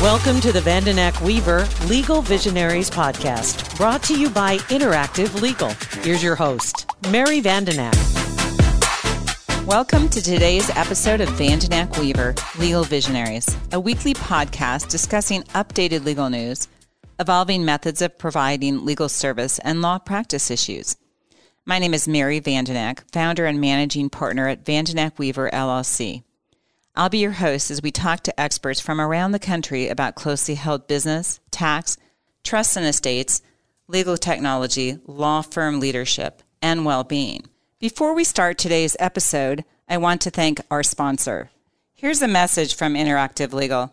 Welcome to the Vandenack Weaver Legal Visionaries podcast, brought to you by Interactive Legal. Here's your host, Mary Vandenack. Welcome to today's episode of Vandenack Weaver Legal Visionaries, a weekly podcast discussing updated legal news, evolving methods of providing legal service, and law practice issues. My name is Mary Vandenack, founder and managing partner at Vandenack Weaver LLC. I'll be your host as we talk to experts from around the country about closely held business, tax, trusts and estates, legal technology, law firm leadership, and well being. Before we start today's episode, I want to thank our sponsor. Here's a message from Interactive Legal.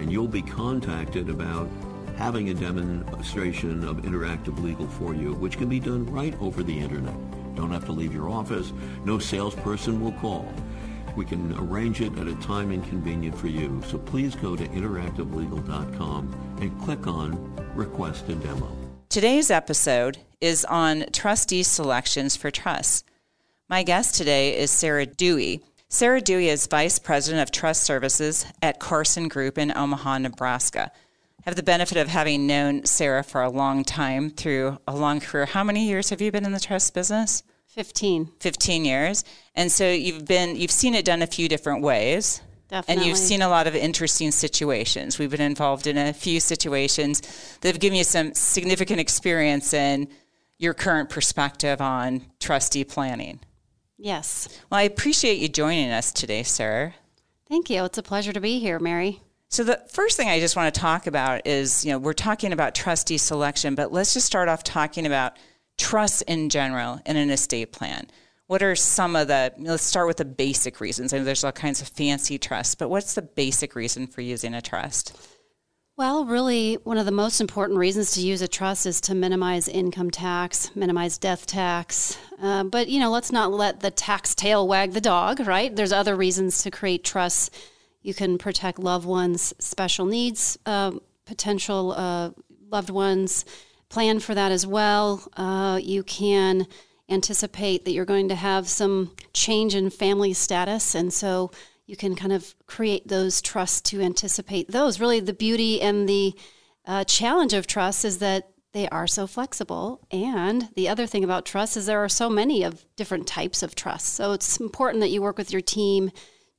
and you'll be contacted about having a demonstration of Interactive Legal for you, which can be done right over the internet. Don't have to leave your office. No salesperson will call. We can arrange it at a time inconvenient for you. So please go to interactivelegal.com and click on Request a Demo. Today's episode is on trustee selections for trusts. My guest today is Sarah Duey. Sarah Duey is Vice President of Trust Services at Carson Group in Omaha, Nebraska. I have the benefit of having known Sarah for a long time through a long career. How many years have you been in the trust business? 15. 15 years. And so you've been you've seen it done a few different ways. Definitely. And you've seen a lot of interesting situations. We've been involved in a few situations that have given you some significant experience in your current perspective on trustee planning. Yes. Well, I appreciate you joining us today, Sarah. Thank you. It's a pleasure to be here, Mary. So the first thing I just want to talk about is, you know, we're talking about trustee selection, but let's just start off talking about trust in general in an estate plan. What are some of the, let's start with the basic reasons. I know there's all kinds of fancy trusts, but what's the basic reason for using a trust? Well, really, one of the most important reasons to use a trust is to minimize income tax, minimize death tax. Uh, but, you know, let's not let the tax tail wag the dog, right? There's other reasons to create trusts. You can protect loved ones' special needs, uh, potential uh, loved ones, plan for that as well. Uh, you can anticipate that you're going to have some change in family status. And so you can kind of create those trusts to anticipate those. Really, the beauty and the uh, challenge of trust is that they are so flexible. And the other thing about trust is there are so many of different types of trusts. So it's important that you work with your team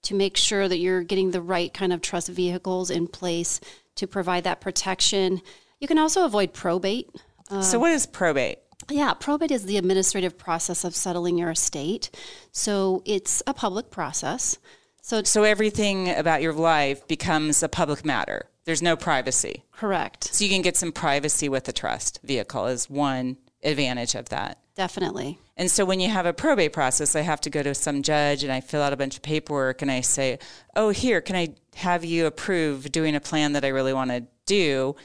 to make sure that you're getting the right kind of trust vehicles in place to provide that protection. You can also avoid probate. Uh, so, what is probate? Yeah, probate is the administrative process of settling your estate. So, it's a public process. So, so everything about your life becomes a public matter. There's no privacy. Correct. So you can get some privacy with the trust vehicle is one advantage of that. Definitely. And so when you have a probate process, I have to go to some judge and I fill out a bunch of paperwork and I say, "Oh, here, can I have you approve doing a plan that I really want to do?"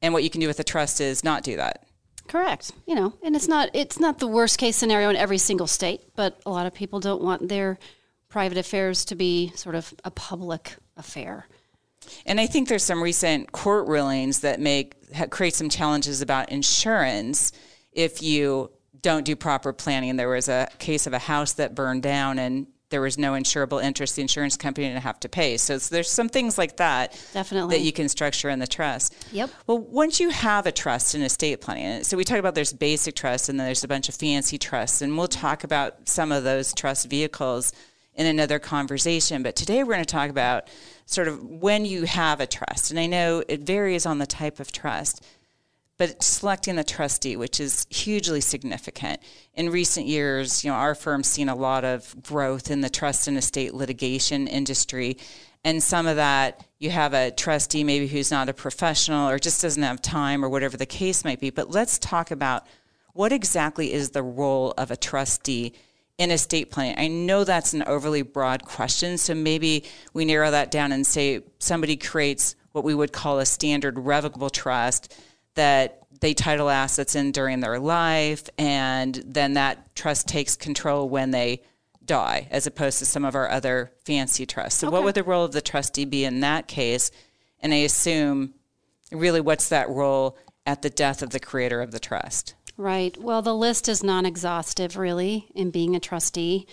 And what you can do with a trust is not do that. Correct. You know, and it's not it's not the worst case scenario in every single state, but a lot of people don't want their private affairs to be sort of a public affair. And I think there's some recent court rulings that make create some challenges about insurance if you don't do proper planning. There was a case of a house that burned down and there was no insurable interest. The insurance company didn't have to pay. So there's some things like that definitely that you can structure in the trust. Yep. Well, once you have a trust in estate planning, so we talk about there's basic trusts and then there's a bunch of fancy trusts, and we'll talk about some of those trust vehicles in another conversation. But today we're going to talk about sort of when you have a trust, and I know it varies on the type of trust but selecting the trustee, which is hugely significant. In recent years, you know, our firm's seen a lot of growth in the trust and estate litigation industry. And some of that, you have a trustee maybe who's not a professional or just doesn't have time or whatever the case might be. But let's talk about what exactly is the role of a trustee in estate planning? I know that's an overly broad question, so maybe we narrow that down and say somebody creates what we would call a standard revocable trust that they title assets in during their life, and then that trust takes control when they die, as opposed to some of our other fancy trusts. So, okay. what would the role of the trustee be in that case? And I assume, really, what's that role at the death of the creator of the trust? Right. Well, the list is non exhaustive, really, in being a trustee,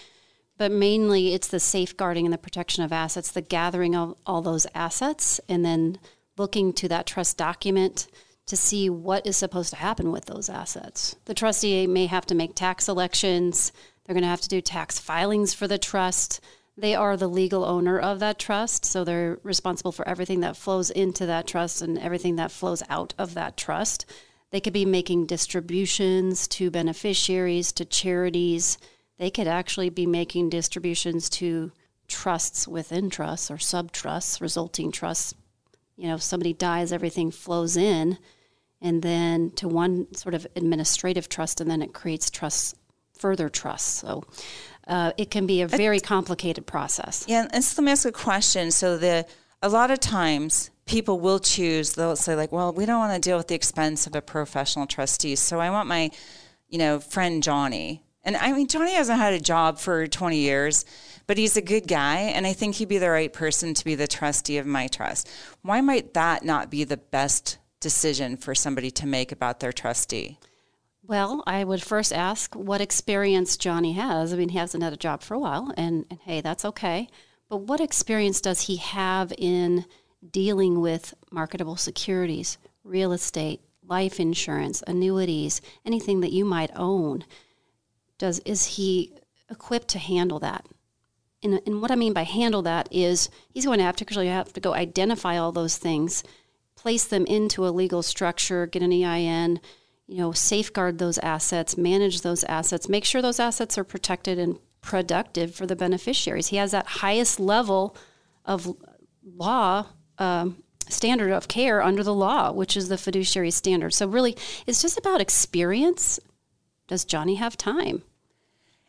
but mainly it's the safeguarding and the protection of assets, the gathering of all those assets, and then looking to that trust document to see what is supposed to happen with those assets. The trustee may have to make tax elections, they're going to have to do tax filings for the trust. They are the legal owner of that trust, so they're responsible for everything that flows into that trust and everything that flows out of that trust. They could be making distributions to beneficiaries, to charities. They could actually be making distributions to trusts within trusts or sub trusts, resulting trusts. You know, if somebody dies, everything flows in, and then to one sort of administrative trust, and then it creates trusts, further trusts. So uh, it can be a very complicated process. Yeah, and so let me ask a question. So the a lot of times people will choose they'll say like well we don't want to deal with the expense of a professional trustee so i want my you know friend johnny and i mean johnny hasn't had a job for 20 years but he's a good guy and i think he'd be the right person to be the trustee of my trust why might that not be the best decision for somebody to make about their trustee well, I would first ask what experience Johnny has. I mean, he hasn't had a job for a while, and, and hey, that's okay. But what experience does he have in dealing with marketable securities, real estate, life insurance, annuities, anything that you might own. Does is he equipped to handle that? And, and what I mean by handle that is he's going to have to actually have to go identify all those things, place them into a legal structure, get an EIN, you know, safeguard those assets, manage those assets, make sure those assets are protected and productive for the beneficiaries. He has that highest level of law um, standard of care under the law, which is the fiduciary standard. So really, it's just about experience. Does Johnny have time?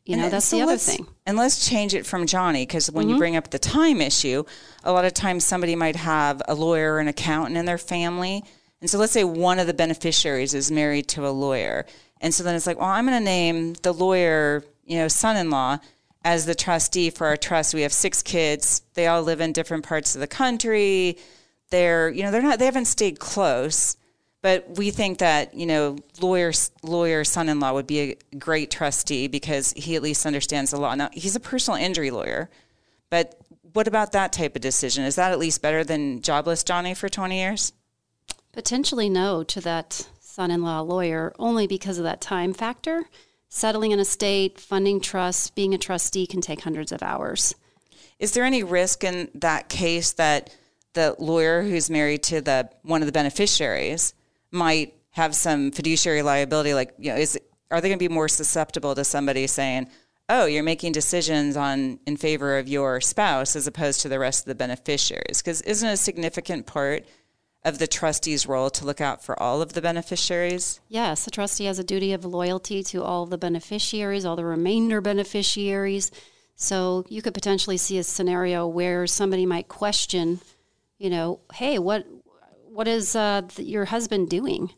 You know, and that's so the other thing. And let's change it from Johnny because when mm-hmm. you bring up the time issue, a lot of times somebody might have a lawyer or an accountant in their family. And so let's say one of the beneficiaries is married to a lawyer. And so then it's like, well, I'm going to name the lawyer, you know, son in law as the trustee for our trust. We have six kids. They all live in different parts of the country. They're, you know, they're not, they haven't stayed close, but we think that, you know, lawyer, lawyer son-in-law would be a great trustee because he at least understands the law. Now, he's a personal injury lawyer, but what about that type of decision? Is that at least better than jobless Johnny for 20 years? Potentially no to that son-in-law lawyer only because of that time factor settling an estate, funding trusts, being a trustee can take hundreds of hours. Is there any risk in that case that the lawyer who's married to the one of the beneficiaries might have some fiduciary liability? Like, you know, is are they going to be more susceptible to somebody saying, "Oh, you're making decisions on in favor of your spouse as opposed to the rest of the beneficiaries"? Because isn't a significant part of the trustee's role to look out for all of the beneficiaries? Yes, the trustee has a duty of loyalty to all the beneficiaries, all the remainder beneficiaries. So you could potentially see a scenario where somebody might question, you know, hey, what what is uh, your husband doing?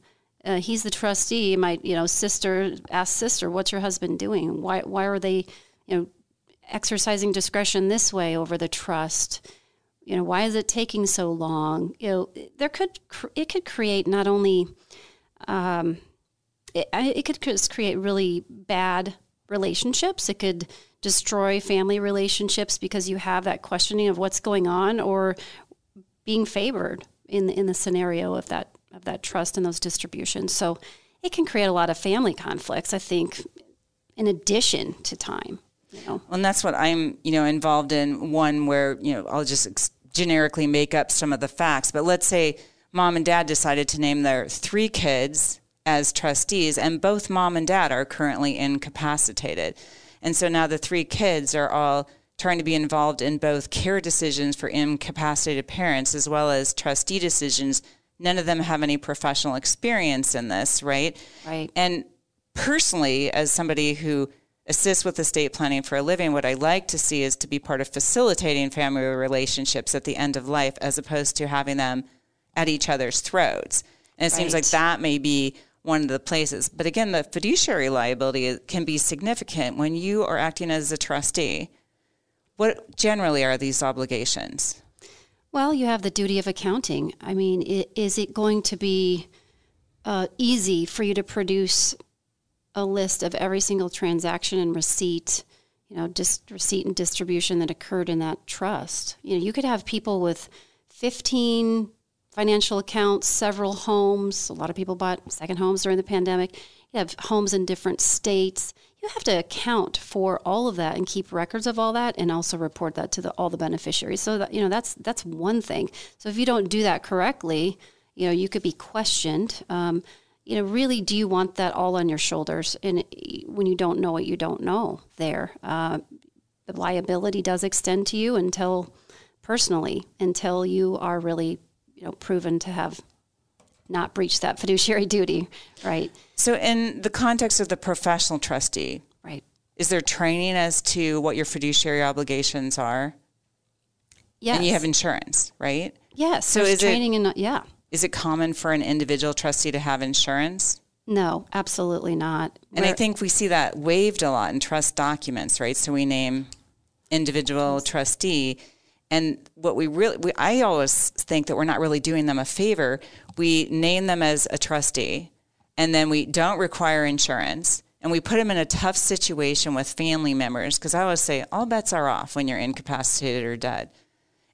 Uh, he's the trustee. Might you know, sister ask sister, what's your husband doing? Why why are they, you know, exercising discretion this way over the trust? You know why is it taking so long? You know there could it could create not only um, it, it could create really bad relationships. It could destroy family relationships because you have that questioning of what's going on or being favored in in the scenario of that of that trust and those distributions. So it can create a lot of family conflicts i think in addition to time you know? Well, and that's what I'm, you know, involved in. One where you know I'll just ex- generically make up some of the facts, but let's say mom and dad decided to name their three kids as trustees, and both mom and dad are currently incapacitated, and so now the three kids are all trying to be involved in both care decisions for incapacitated parents as well as trustee decisions. None of them have any professional experience in this, right? Right. And personally, as somebody who assist with estate planning for a living, what I like to see is to be part of facilitating family relationships at the end of life as opposed to having them at each other's throats. And it right. seems like that may be one of the places. But again, the fiduciary liability can be significant when you are acting as a trustee. What generally are these obligations? Well, you have the duty of accounting. I mean, is it going to be uh, easy for you to produce a list of every single transaction and receipt, you know, just receipt and distribution that occurred in that trust. You know, you could have people with 15 financial accounts, several homes. A lot of people bought second homes during the pandemic. You have homes in different states. You have to account for all of that and keep records of all that, and also report that to the, all the beneficiaries. So that you know that's that's one thing. So if you don't do that correctly, you know you could be questioned. Um, you know, really, do you want that all on your shoulders? And when you don't know what you don't know, there, uh, the liability does extend to you until personally, until you are really, you know, proven to have not breached that fiduciary duty, right? So, in the context of the professional trustee, right, is there training as to what your fiduciary obligations are? Yes, and you have insurance, right? Yes. So, is training it, and yeah. Is it common for an individual trustee to have insurance? No, absolutely not. And We're, I think we see that waived a lot in trust documents, right? So we name individual trustee. And what we really, we, I always think that we're not really doing them a favor. We name them as a trustee, and then we don't require insurance, and we put them in a tough situation with family members. Because I always say all bets are off when you're incapacitated or dead.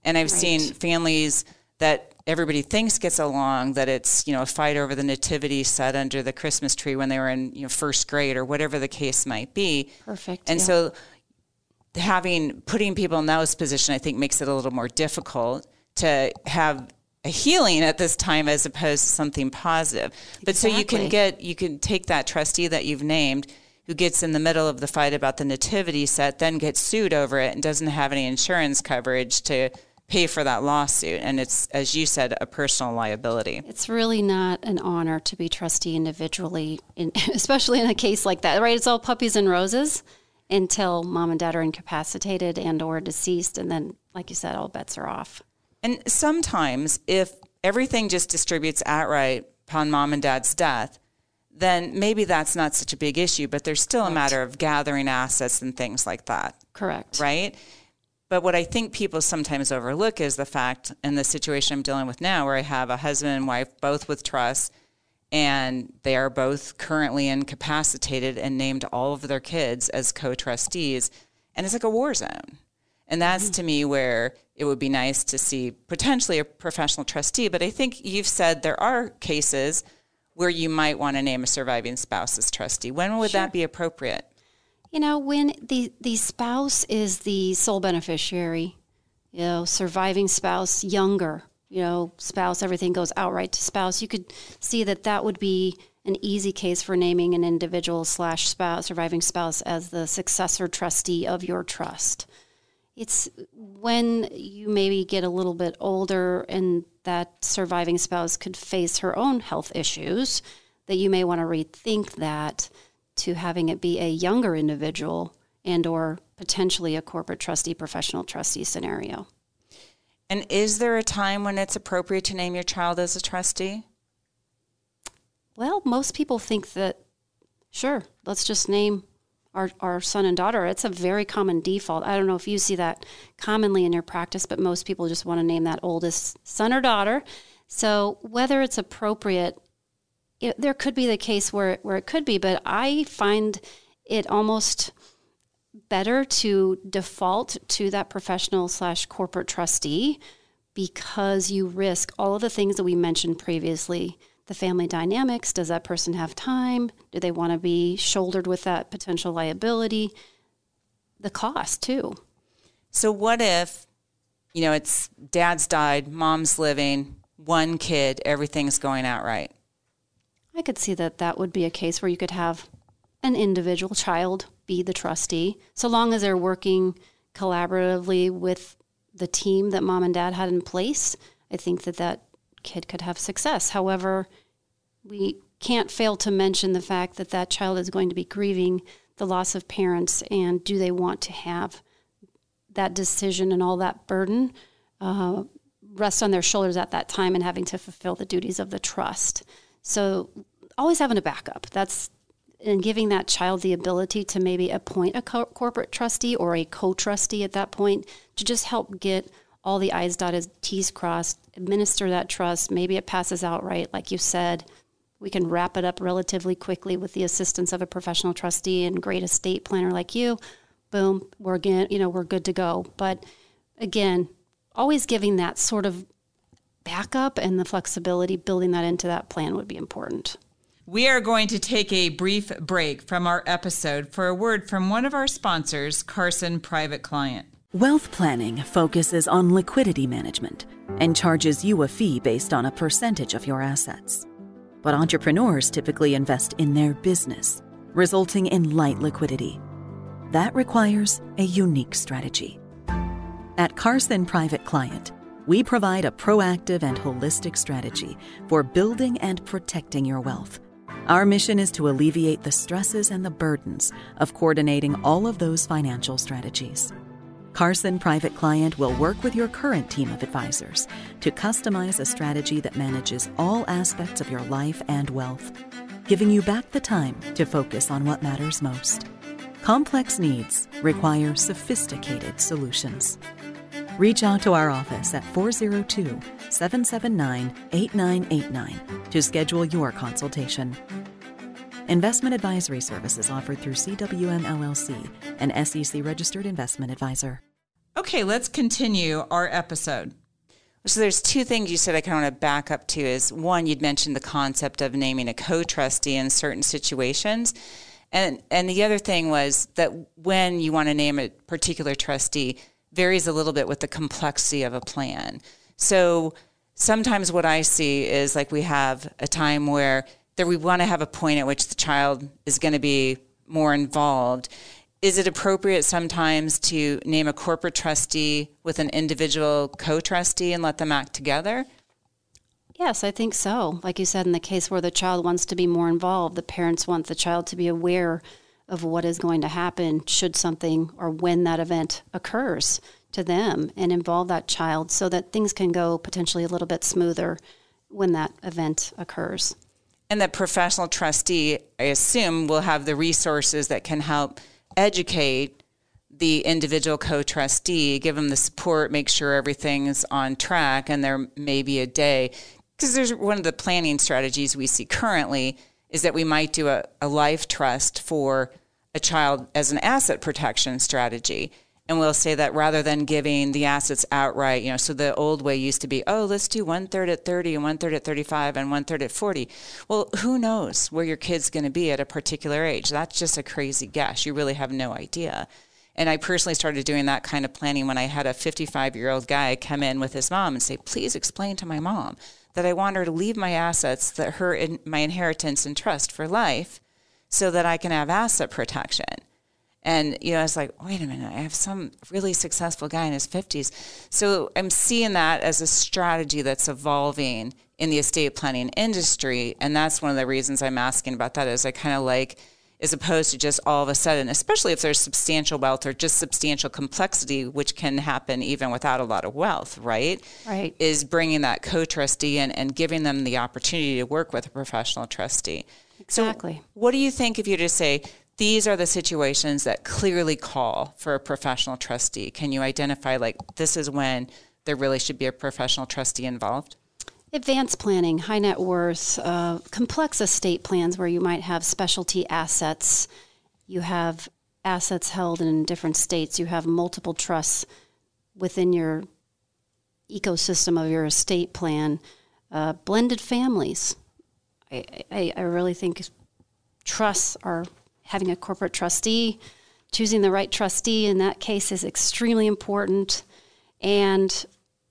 And I've right. seen families that everybody thinks gets along that it's you know a fight over the nativity set under the christmas tree when they were in you know first grade or whatever the case might be perfect and yeah. so having putting people in those position i think makes it a little more difficult to have a healing at this time as opposed to something positive but exactly. so you can get you can take that trustee that you've named who gets in the middle of the fight about the nativity set then gets sued over it and doesn't have any insurance coverage to pay for that lawsuit. And it's, as you said, a personal liability. It's really not an honor to be trustee individually, in, especially in a case like that, right? It's all puppies and roses until mom and dad are incapacitated and or deceased. And then, like you said, all bets are off. And sometimes if everything just distributes outright upon mom and dad's death, then maybe that's not such a big issue, but there's still a matter of gathering assets and things like that. Correct. Right? But what I think people sometimes overlook is the fact in the situation I'm dealing with now, where I have a husband and wife both with trust, and they are both currently incapacitated and named all of their kids as co trustees. And it's like a war zone. And that's mm-hmm. to me where it would be nice to see potentially a professional trustee. But I think you've said there are cases where you might want to name a surviving spouse as trustee. When would sure. that be appropriate? You know, when the, the spouse is the sole beneficiary, you know, surviving spouse, younger, you know, spouse, everything goes outright to spouse, you could see that that would be an easy case for naming an individual slash spouse, surviving spouse as the successor trustee of your trust. It's when you maybe get a little bit older and that surviving spouse could face her own health issues that you may want to rethink that to having it be a younger individual and or potentially a corporate trustee professional trustee scenario. And is there a time when it's appropriate to name your child as a trustee? Well most people think that sure let's just name our, our son and daughter. It's a very common default. I don't know if you see that commonly in your practice but most people just want to name that oldest son or daughter. So whether it's appropriate it, there could be the case where where it could be, but I find it almost better to default to that professional slash corporate trustee because you risk all of the things that we mentioned previously. The family dynamics does that person have time? Do they want to be shouldered with that potential liability? The cost too. So what if you know it's dad's died mom's living one kid everything's going out right I could see that that would be a case where you could have an individual child be the trustee, so long as they're working collaboratively with the team that mom and dad had in place. I think that that kid could have success. However, we can't fail to mention the fact that that child is going to be grieving the loss of parents and do they want to have that decision and all that burden uh, rest on their shoulders at that time and having to fulfill the duties of the trust. So always having a backup. That's and giving that child the ability to maybe appoint a co- corporate trustee or a co-trustee at that point to just help get all the I's dotted, T's crossed, administer that trust. Maybe it passes out right, like you said. We can wrap it up relatively quickly with the assistance of a professional trustee and great estate planner like you. Boom, we're again, you know, we're good to go. But again, always giving that sort of backup and the flexibility, building that into that plan would be important. We are going to take a brief break from our episode for a word from one of our sponsors, Carson Private Client. Wealth planning focuses on liquidity management and charges you a fee based on a percentage of your assets. But entrepreneurs typically invest in their business, resulting in light liquidity. That requires a unique strategy. At Carson Private Client, we provide a proactive and holistic strategy for building and protecting your wealth. Our mission is to alleviate the stresses and the burdens of coordinating all of those financial strategies. Carson Private Client will work with your current team of advisors to customize a strategy that manages all aspects of your life and wealth, giving you back the time to focus on what matters most. Complex needs require sophisticated solutions. Reach out to our office at 402 779 8989 to schedule your consultation. Investment advisory services offered through CWM LLC, an SEC registered investment advisor. Okay, let's continue our episode. So there's two things you said I kind of want to back up to is one, you'd mentioned the concept of naming a co-trustee in certain situations. And and the other thing was that when you want to name a particular trustee varies a little bit with the complexity of a plan. So sometimes what I see is like we have a time where there we want to have a point at which the child is going to be more involved is it appropriate sometimes to name a corporate trustee with an individual co-trustee and let them act together? Yes, I think so. Like you said, in the case where the child wants to be more involved, the parents want the child to be aware of what is going to happen should something or when that event occurs to them and involve that child so that things can go potentially a little bit smoother when that event occurs. And that professional trustee, I assume, will have the resources that can help educate the individual co-trustee, give them the support, make sure everything's on track, and there may be a day because there's one of the planning strategies we see currently is that we might do a, a life trust for a child as an asset protection strategy. And we'll say that rather than giving the assets outright, you know, so the old way used to be, oh, let's do one third at 30 and one third at 35 and one third at 40. Well, who knows where your kid's going to be at a particular age? That's just a crazy guess. You really have no idea. And I personally started doing that kind of planning when I had a 55 year old guy come in with his mom and say, please explain to my mom that I want her to leave my assets, that her in, my inheritance and trust for life, so that I can have asset protection. And, you know, I was like, wait a minute, I have some really successful guy in his 50s. So I'm seeing that as a strategy that's evolving in the estate planning industry. And that's one of the reasons I'm asking about that is I kind of like, as opposed to just all of a sudden, especially if there's substantial wealth or just substantial complexity, which can happen even without a lot of wealth, right? Right. Is bringing that co trustee in and giving them the opportunity to work with a professional trustee. Exactly. So, what do you think if you just say, these are the situations that clearly call for a professional trustee. Can you identify like this is when there really should be a professional trustee involved? Advanced planning, high net worth, uh, complex estate plans where you might have specialty assets. You have assets held in different states. You have multiple trusts within your ecosystem of your estate plan. Uh, blended families. I, I, I really think trusts are having a corporate trustee, choosing the right trustee in that case is extremely important. And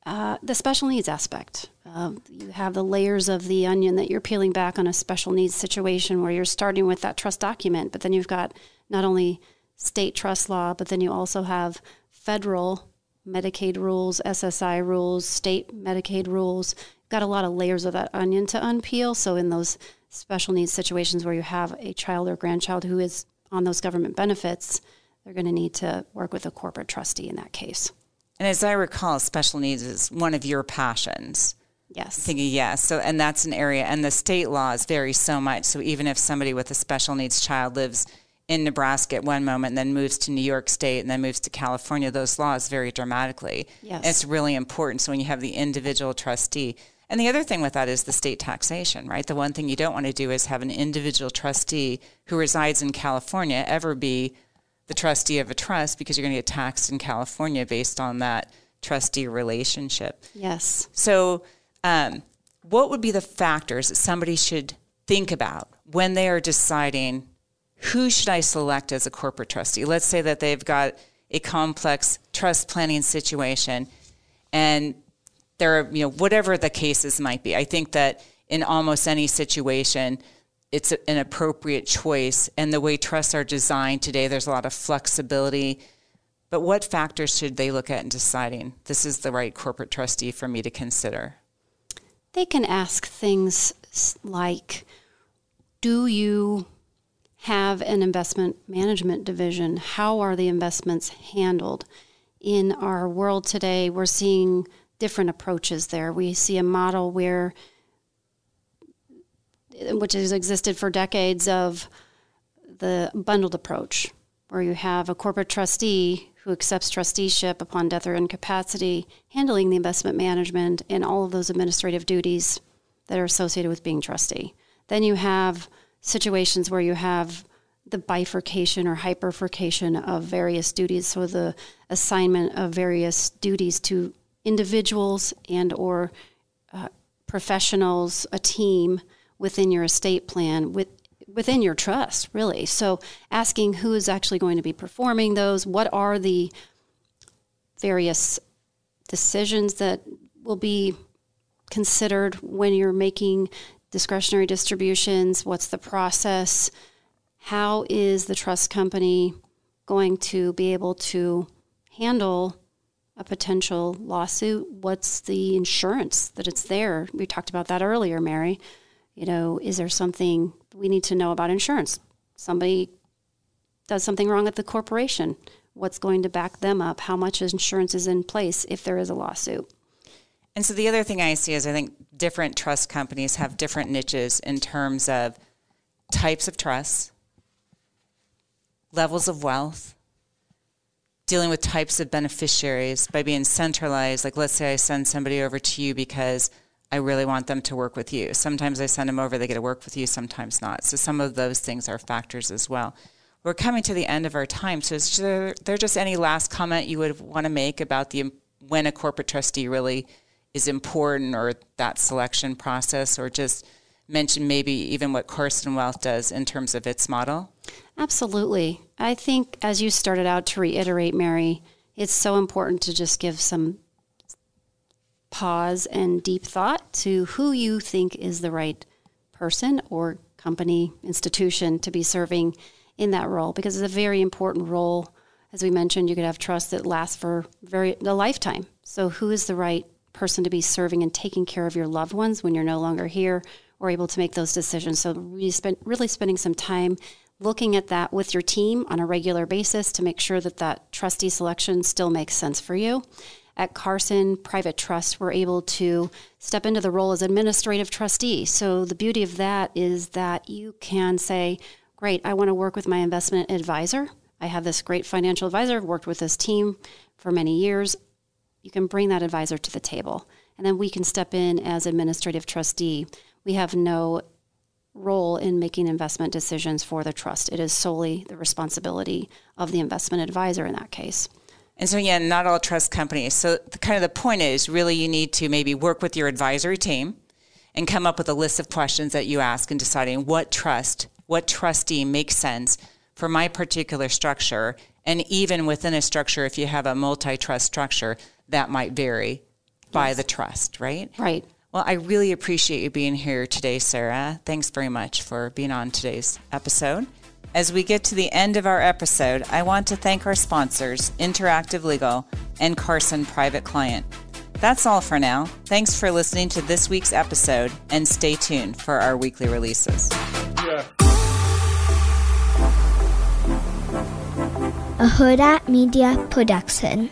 uh, the special needs aspect. Uh, you have the layers of the onion that you're peeling back on a special needs situation where you're starting with that trust document, but then you've got not only state trust law, but then you also have federal Medicaid rules, SSI rules, state Medicaid rules. You've got a lot of layers of that onion to unpeel. So in those special needs situations where you have a child or grandchild who is on those government benefits, they're going to need to work with a corporate trustee in that case. And as I recall, special needs is one of your passions. Yes. Thinking yes. So and that's an area and the state laws vary so much. So even if somebody with a special needs child lives in Nebraska at one moment and then moves to New York State and then moves to California, those laws vary dramatically. Yes. It's really important. So when you have the individual trustee, and the other thing with that is the state taxation, right? The one thing you don't want to do is have an individual trustee who resides in California ever be the trustee of a trust because you're going to get taxed in California based on that trustee relationship. Yes. So, um, what would be the factors that somebody should think about when they are deciding who should I select as a corporate trustee? Let's say that they've got a complex trust planning situation and there are, you know, whatever the cases might be. I think that in almost any situation, it's an appropriate choice. And the way trusts are designed today, there's a lot of flexibility. But what factors should they look at in deciding this is the right corporate trustee for me to consider? They can ask things like Do you have an investment management division? How are the investments handled? In our world today, we're seeing different approaches there. We see a model where which has existed for decades of the bundled approach, where you have a corporate trustee who accepts trusteeship upon death or incapacity, handling the investment management and all of those administrative duties that are associated with being trustee. Then you have situations where you have the bifurcation or hyperfurcation of various duties, so the assignment of various duties to individuals and or uh, professionals, a team within your estate plan with within your trust, really. So asking who is actually going to be performing those, what are the various decisions that will be considered when you're making discretionary distributions, what's the process, how is the trust company going to be able to handle a potential lawsuit? What's the insurance that it's there? We talked about that earlier, Mary. You know, is there something we need to know about insurance? Somebody does something wrong at the corporation. What's going to back them up? How much insurance is in place if there is a lawsuit? And so the other thing I see is I think different trust companies have different niches in terms of types of trusts, levels of wealth, dealing with types of beneficiaries by being centralized. Like, let's say I send somebody over to you because I really want them to work with you. Sometimes I send them over, they get to work with you, sometimes not. So some of those things are factors as well. We're coming to the end of our time. So is there, there just any last comment you would want to make about the when a corporate trustee really is important or that selection process or just mention maybe even what Carson Wealth does in terms of its model? Absolutely. I think as you started out to reiterate, Mary, it's so important to just give some pause and deep thought to who you think is the right person or company, institution to be serving in that role because it's a very important role. As we mentioned, you could have trust that lasts for very a lifetime. So who is the right person to be serving and taking care of your loved ones when you're no longer here or able to make those decisions? So really, spend, really spending some time looking at that with your team on a regular basis to make sure that that trustee selection still makes sense for you at Carson Private Trust, we're able to step into the role as administrative trustee. So the beauty of that is that you can say, Great, I want to work with my investment advisor. I have this great financial advisor, I've worked with this team for many years. You can bring that advisor to the table. And then we can step in as administrative trustee. We have no role in making investment decisions for the trust. It is solely the responsibility of the investment advisor in that case. And so, again, not all trust companies. So, the, kind of the point is really you need to maybe work with your advisory team and come up with a list of questions that you ask in deciding what trust, what trustee makes sense for my particular structure. And even within a structure, if you have a multi trust structure, that might vary by the trust, right? Right. Well, I really appreciate you being here today, Sarah. Thanks very much for being on today's episode. As we get to the end of our episode, I want to thank our sponsors, Interactive Legal and Carson Private Client. That's all for now. Thanks for listening to this week's episode and stay tuned for our weekly releases. Yeah. a Hurrdat Media Production.